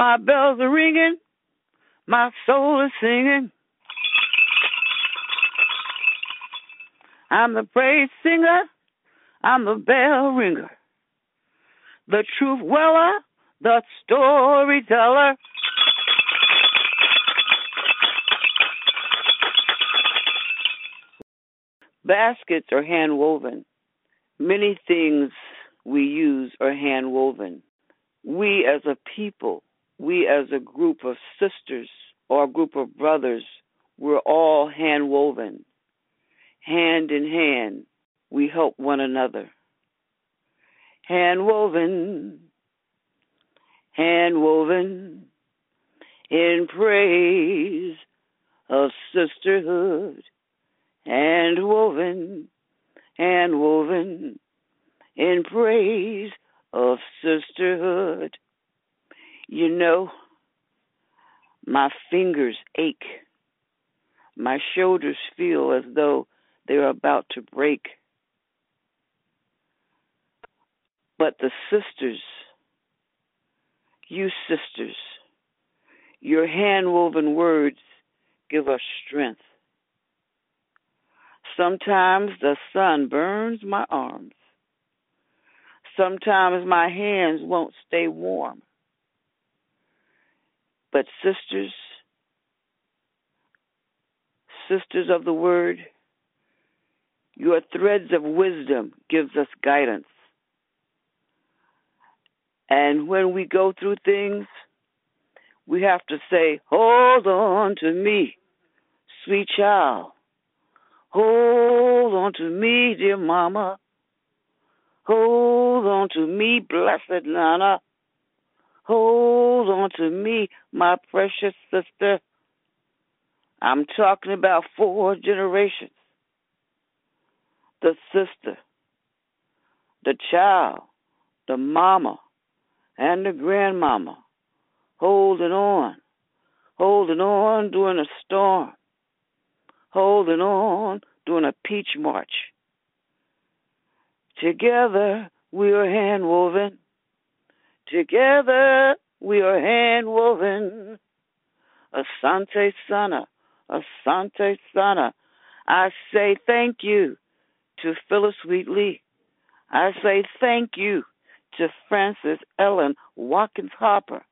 My bells are ringing, my soul is singing. I'm the praise singer, I'm the bell ringer, the truth weller, the storyteller. Baskets are hand woven. Many things we use are hand woven. We as a people, we as a group of sisters or a group of brothers, we're all hand woven. Hand in hand, we help one another. Hand woven, hand woven in praise of sisterhood and woven and woven in praise of sisterhood. You know, my fingers ache. My shoulders feel as though they're about to break. But the sisters, you sisters, your hand woven words give us strength. Sometimes the sun burns my arms. Sometimes my hands won't stay warm. But sisters, sisters of the word, your threads of wisdom gives us guidance. And when we go through things, we have to say, hold on to me, sweet child. Hold on to me, dear mama. Hold on to me, blessed Nana. Hold on to me, my precious sister. I'm talking about four generations. The sister, the child, the mama, and the grandmama. Holding on, holding on during a storm holding on during a peach march. Together we are hand woven. Together we are hand woven. Asante Sana, Asante Sana. I say thank you to Phillis Wheatley. I say thank you to Frances Ellen Watkins Harper.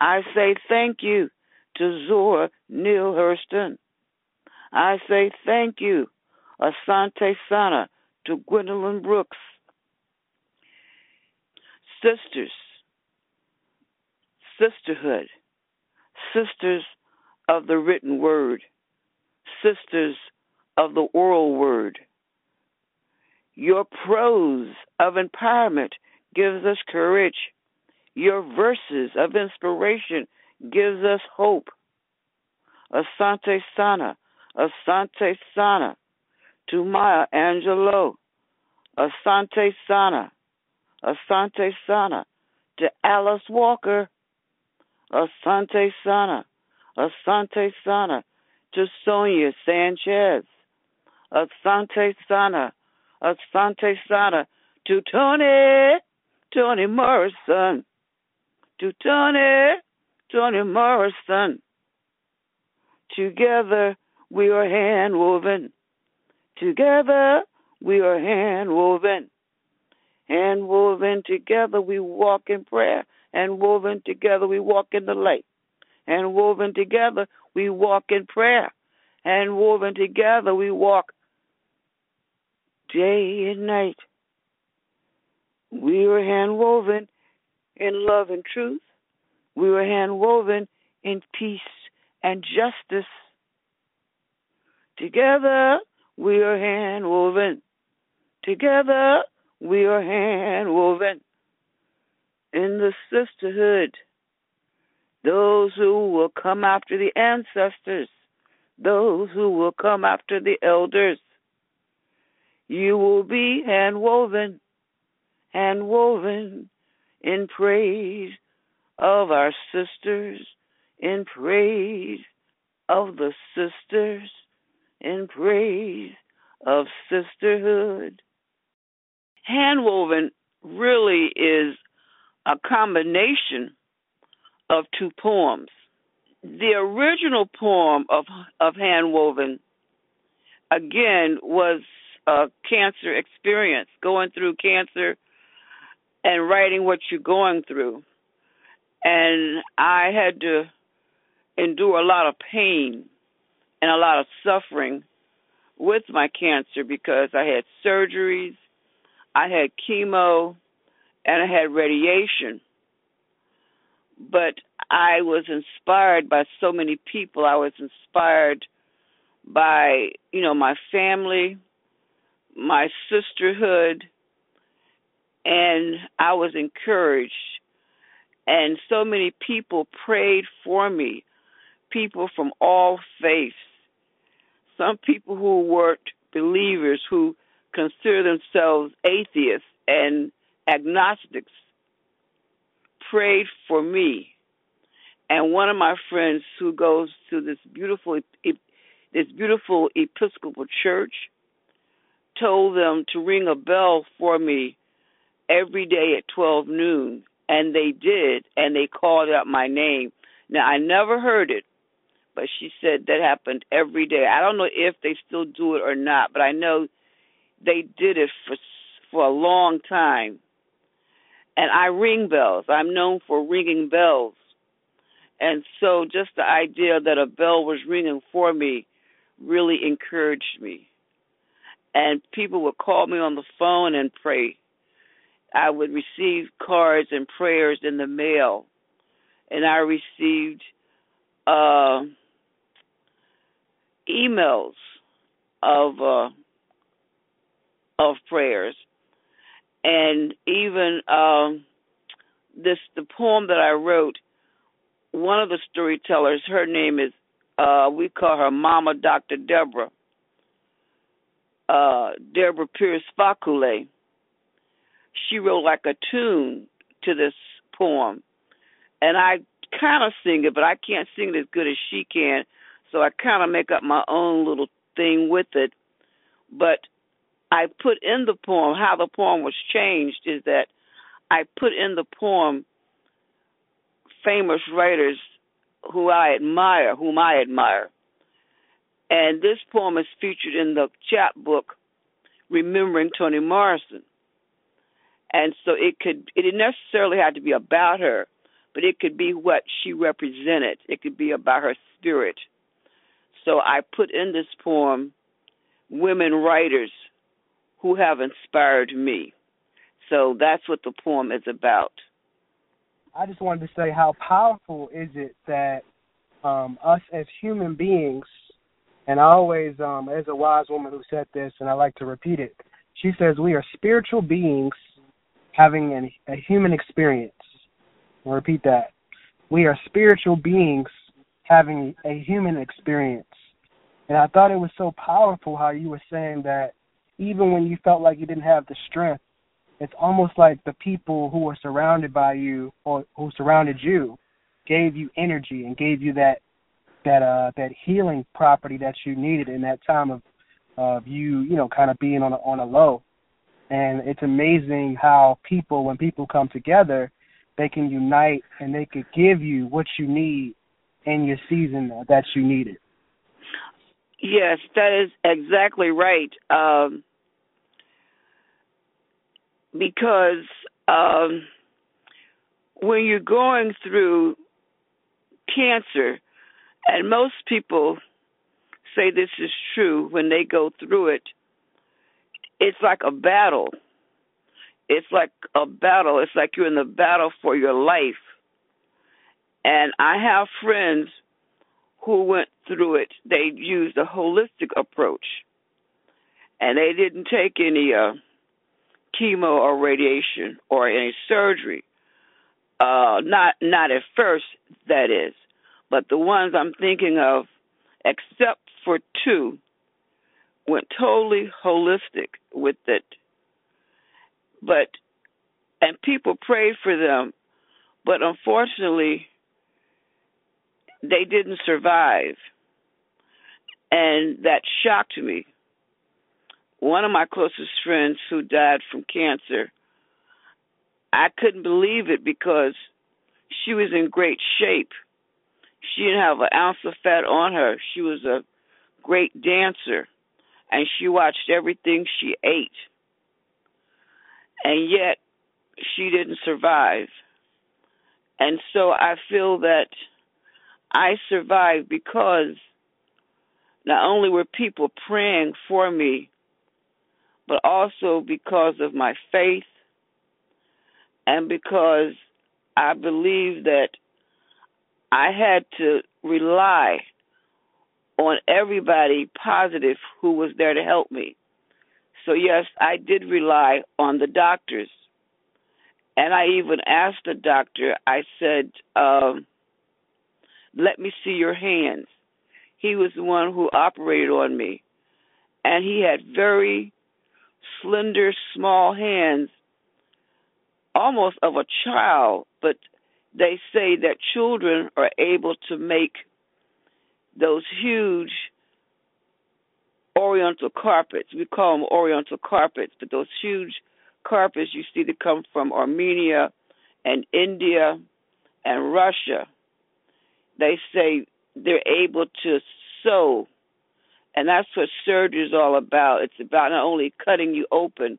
I say thank you to Zora Neale Hurston. I say thank you, Asante Sana, to Gwendolyn Brooks. Sisters, sisterhood, sisters of the written word, sisters of the oral word. Your prose of empowerment gives us courage. Your verses of inspiration gives us hope. Asante Sana, Asante Sana, to Maya Angelou, Asante Sana, Asante Sana, to Alice Walker, Asante Sana, Asante Sana, to Sonia Sanchez, Asante Sana, Asante Sana, to Toni, Toni Morrison, to Toni, Toni Morrison. Together we are hand woven. Together we are hand woven. Hand woven together we walk in prayer. And woven together we walk in the light. And woven together we walk in prayer. And woven together we walk day and night. We were hand woven in love and truth. We were hand woven in peace and justice. Together we are hand woven. Together we are hand woven. In the sisterhood, those who will come after the ancestors, those who will come after the elders, you will be hand woven, hand woven in praise of our sisters, in praise of the sisters in praise of sisterhood. Handwoven really is a combination of two poems. The original poem of of Handwoven again was a cancer experience, going through cancer and writing what you're going through. And I had to endure a lot of pain and a lot of suffering with my cancer because I had surgeries, I had chemo, and I had radiation. But I was inspired by so many people. I was inspired by, you know, my family, my sisterhood, and I was encouraged. And so many people prayed for me, people from all faiths, some people who weren't believers, who consider themselves atheists and agnostics, prayed for me. And one of my friends who goes to this beautiful this beautiful Episcopal church told them to ring a bell for me every day at 12 noon, and they did, and they called out my name. Now, I never heard it, but she said that happened every day. I don't know if they still do it or not, but I know they did it for for a long time. And I ring bells. I'm known for ringing bells. And so just the idea that a bell was ringing for me really encouraged me. And people would call me on the phone and pray. I would receive cards and prayers in the mail. And I received uh, emails of uh, of prayers, and even um, this the poem that I wrote. One of the storytellers, her name is uh, we call her Mama Dr. Deborah, uh, Deborah Pierce Fakule. She wrote like a tune to this poem, and I kind of sing it, but I can't sing it as good as she can. So I kind of make up my own little thing with it. But I put in the poem how the poem was changed is that I put in the poem famous writers who I admire, whom I admire. And this poem is featured in the chapbook, Remembering Toni Morrison. And so it could, it didn't necessarily have to be about her, but it could be what she represented. It could be about her spirit. So I put in this poem women writers who have inspired me. So that's what the poem is about. I just wanted to say how powerful is it that um, us as human beings, and I always, um, as a wise woman who said this, and I like to repeat it, she says we are spiritual beings having an, a human experience. I'll repeat that. We are spiritual beings having a human experience. And I thought it was so powerful how you were saying that even when you felt like you didn't have the strength it's almost like the people who were surrounded by you or who surrounded you gave you energy and gave you that that uh that healing property that you needed in that time of of you you know kind of being on a on a low. And it's amazing how people when people come together they can unite and they could give you what you need in your season that you needed. Yes that is exactly right. Um because um, when you're going through cancer, and most people say this is true when they go through it, it's like a battle. It's like a battle. It's like you're in the battle for your life. And I have friends who went through it. They used a holistic approach. And they didn't take any uh chemo or radiation or any surgery. Uh, not not at first, that is, but the ones I'm thinking of, except for two, went totally holistic with it. But and people prayed for them, but unfortunately, they didn't survive, and that shocked me one of my closest friends who died from cancer, I couldn't believe it because she was in great shape. She didn't have an ounce of fat on her. She was a great dancer, and she watched everything she ate. And yet, she didn't survive. And so I feel that I survived because not only were people praying for me, but also because of my faith and because I believe that I had to rely on everybody positive who was there to help me. So, yes, I did rely on the doctors. And I even asked the doctor, I said, um, let me see your hands. He was the one who operated on me. And he had very slender, small hands, almost of a child, but they say that children are able to make those huge oriental carpets. We call them oriental carpets, but those huge carpets you see that come from Armenia and India and Russia, they say they're able to sew. And that's what surgery is all about. It's about not only cutting you open,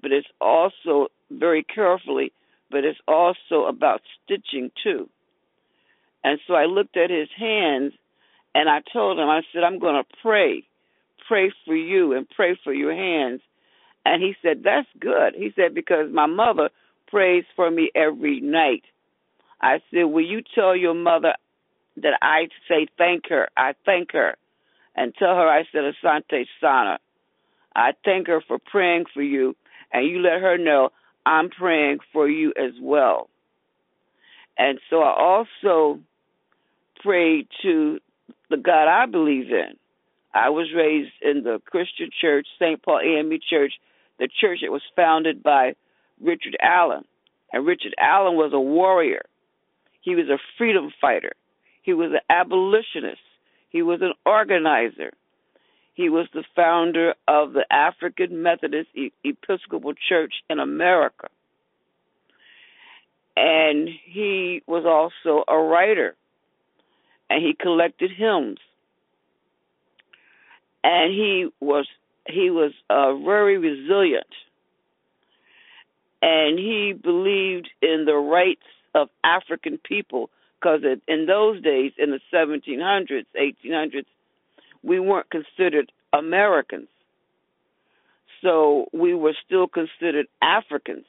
but it's also very carefully, but it's also about stitching too. And so I looked at his hands and I told him, I said, I'm going to pray, pray for you and pray for your hands. And he said, That's good. He said, Because my mother prays for me every night. I said, Will you tell your mother that I say thank her? I thank her. And tell her I said, Asante Sana. I thank her for praying for you. And you let her know I'm praying for you as well. And so I also prayed to the God I believe in. I was raised in the Christian church, St. Paul AME Church, the church that was founded by Richard Allen. And Richard Allen was a warrior. He was a freedom fighter. He was an abolitionist. He was an organizer. He was the founder of the African Methodist Episcopal Church in America. And he was also a writer and he collected hymns. And he was he was uh, very resilient, and he believed in the rights of African people because in those days, in the 1700s, 1800s, we weren't considered Americans, so we were still considered Africans.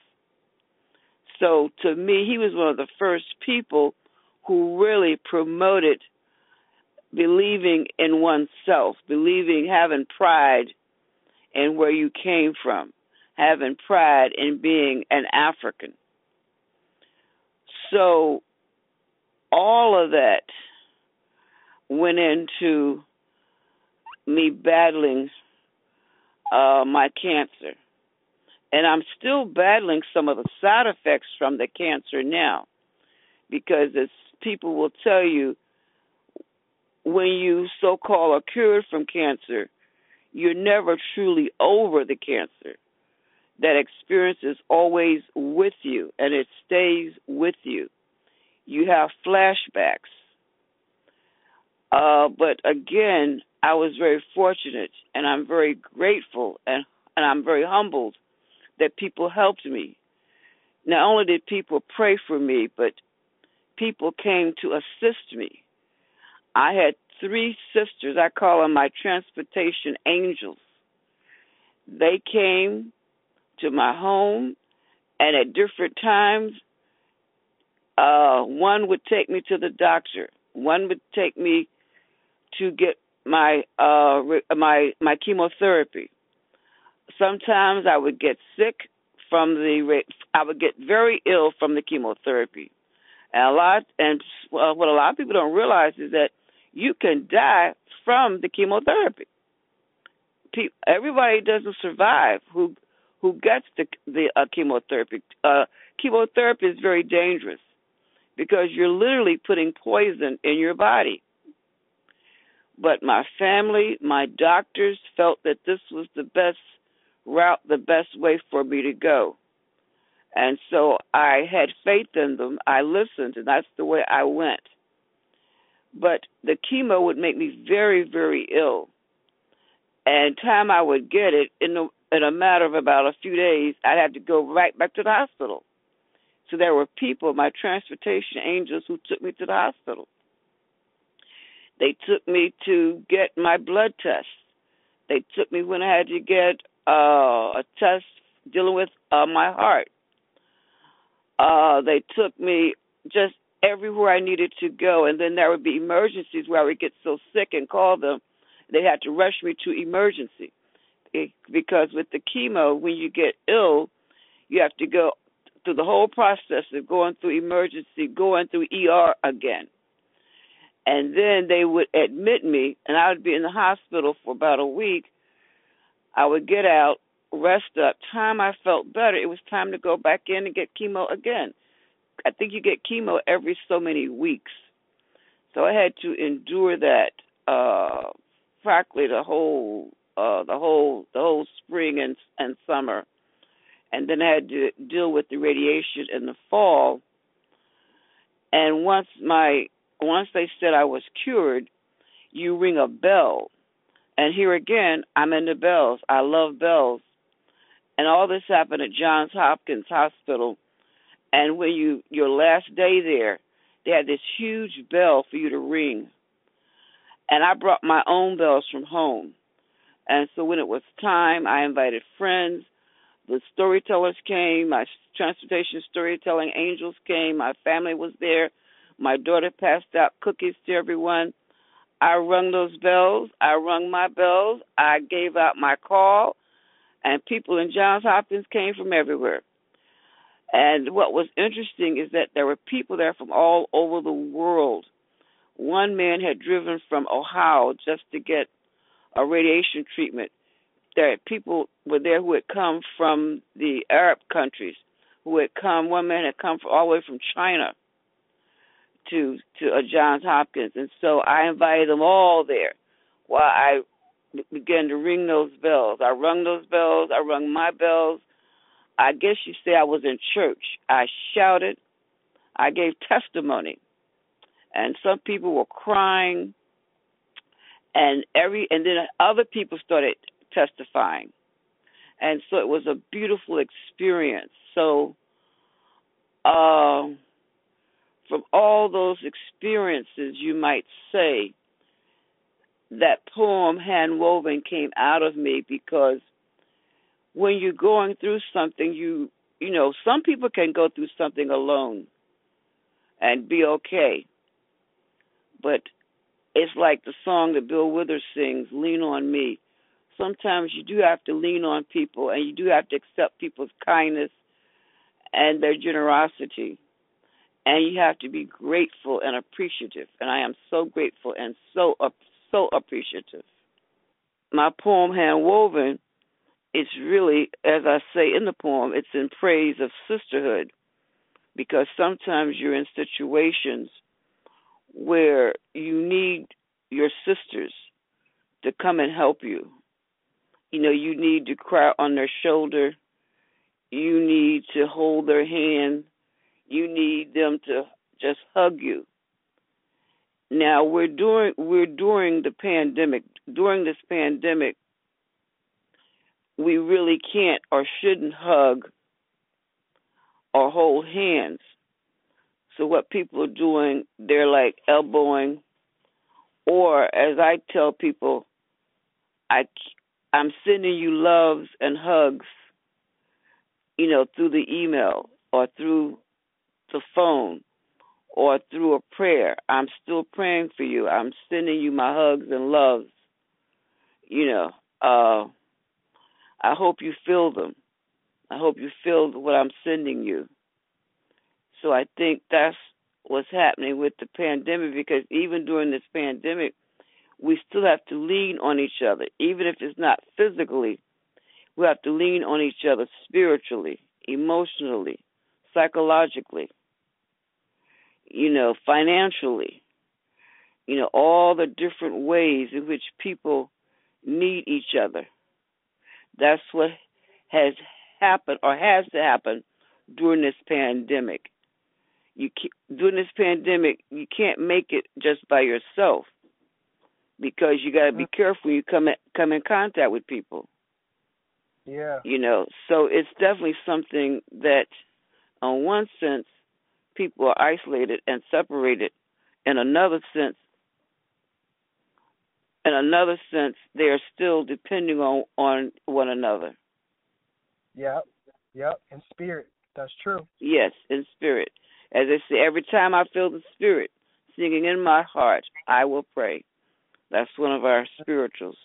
So to me, he was one of the first people who really promoted believing in oneself, believing, having pride in where you came from, having pride in being an African. So all of that went into me battling uh, my cancer. And I'm still battling some of the side effects from the cancer now because as people will tell you, when you so called are cured from cancer, you're never truly over the cancer. That experience is always with you and it stays with you. You have flashbacks. Uh, but again, I was very fortunate and I'm very grateful and, and I'm very humbled that people helped me. Not only did people pray for me, but people came to assist me. I had three sisters, I call them my transportation angels. They came to my home, and at different times, uh, one would take me to the doctor. One would take me to get my uh, my my chemotherapy. Sometimes I would get sick from the I would get very ill from the chemotherapy. And a lot and what a lot of people don't realize is that you can die from the chemotherapy. Everybody doesn't survive who who gets the the uh, chemotherapy. Uh, chemotherapy is very dangerous because you're literally putting poison in your body. But my family, my doctors felt that this was the best route, the best way for me to go. And so I had faith in them. I listened, and that's the way I went. But the chemo would make me very, very ill. And time I would get it, in a, in a matter of about a few days, I'd have to go right back to the hospital. So there were people, my transportation angels, who took me to the hospital. They took me to get my blood test. They took me when I had to get uh, a test dealing with uh, my heart. Uh, they took me just everywhere I needed to go, and then there would be emergencies where I would get so sick and call them. They had to rush me to emergency because with the chemo, when you get ill, you have to go through the whole process of going through emergency, going through ER again. And then they would admit me, and I would be in the hospital for about a week. I would get out, rest up. Time I felt better, it was time to go back in and get chemo again. I think you get chemo every so many weeks. So I had to endure that uh practically the whole uh the whole the whole spring and and summer. And then I had to deal with the radiation in the fall. And once my once they said I was cured, you ring a bell. And here again, I'm into bells. I love bells. And all this happened at Johns Hopkins Hospital. And when you your last day there, they had this huge bell for you to ring. And I brought my own bells from home. And so when it was time, I invited friends. The storytellers came. My transportation storytelling angels came. My family was there. My daughter passed out cookies to everyone. I rung those bells. I rung my bells. I gave out my call, and people in Johns Hopkins came from everywhere. And what was interesting is that there were people there from all over the world. One man had driven from Ohio just to get a radiation treatment. There people were there who had come from the Arab countries, who had come. One man had come from, all the way from China to to uh, Johns Hopkins, and so I invited them all there. While I began to ring those bells, I rung those bells. I rung my bells. I guess you say I was in church. I shouted. I gave testimony, and some people were crying, and every and then other people started testifying, and so it was a beautiful experience. So. Uh, from all those experiences, you might say, that poem hand woven came out of me because when you're going through something, you you know, some people can go through something alone and be okay. But it's like the song that Bill Withers sings, Lean on Me. Sometimes you do have to lean on people and you do have to accept people's kindness and their generosity and you have to be grateful and appreciative. And I am so grateful and so so appreciative. My poem "Hand Woven" is really, as I say in the poem, it's in praise of sisterhood, because sometimes you're in situations where you need your sisters to come and help you. You know, you need to cry on their shoulder. You need to hold their hand you need them to just hug you. Now we're doing we're during the pandemic. During this pandemic, we really can't or shouldn't hug or hold hands. So what people are doing, they're like elbowing, or as I tell people, I I'm sending you loves and hugs, you know, through the email or through the phone or through a prayer. I'm still praying for you. I'm sending you my hugs and loves. You know, uh, I hope you feel them. I hope you feel what I'm sending you. So I think that's what's happening with the pandemic because even during this pandemic, we still have to lean on each other, even if it's not physically. We have to lean on each other spiritually, emotionally, psychologically you know, financially, you know, all the different ways in which people need each other. That's what has happened or has to happen during this pandemic. You during this pandemic, you can't make it just by yourself because you got to be uh-huh. careful when you come in, come in contact with people. Yeah. You know, so it's definitely something that, on one sense, people are isolated and separated. In another sense, in another sense, they are still depending on on one another. Yep. Yep. In spirit, that's true. Yes, in spirit. As I say, every time I feel the spirit singing in my heart, I will pray. That's one of our spirituals.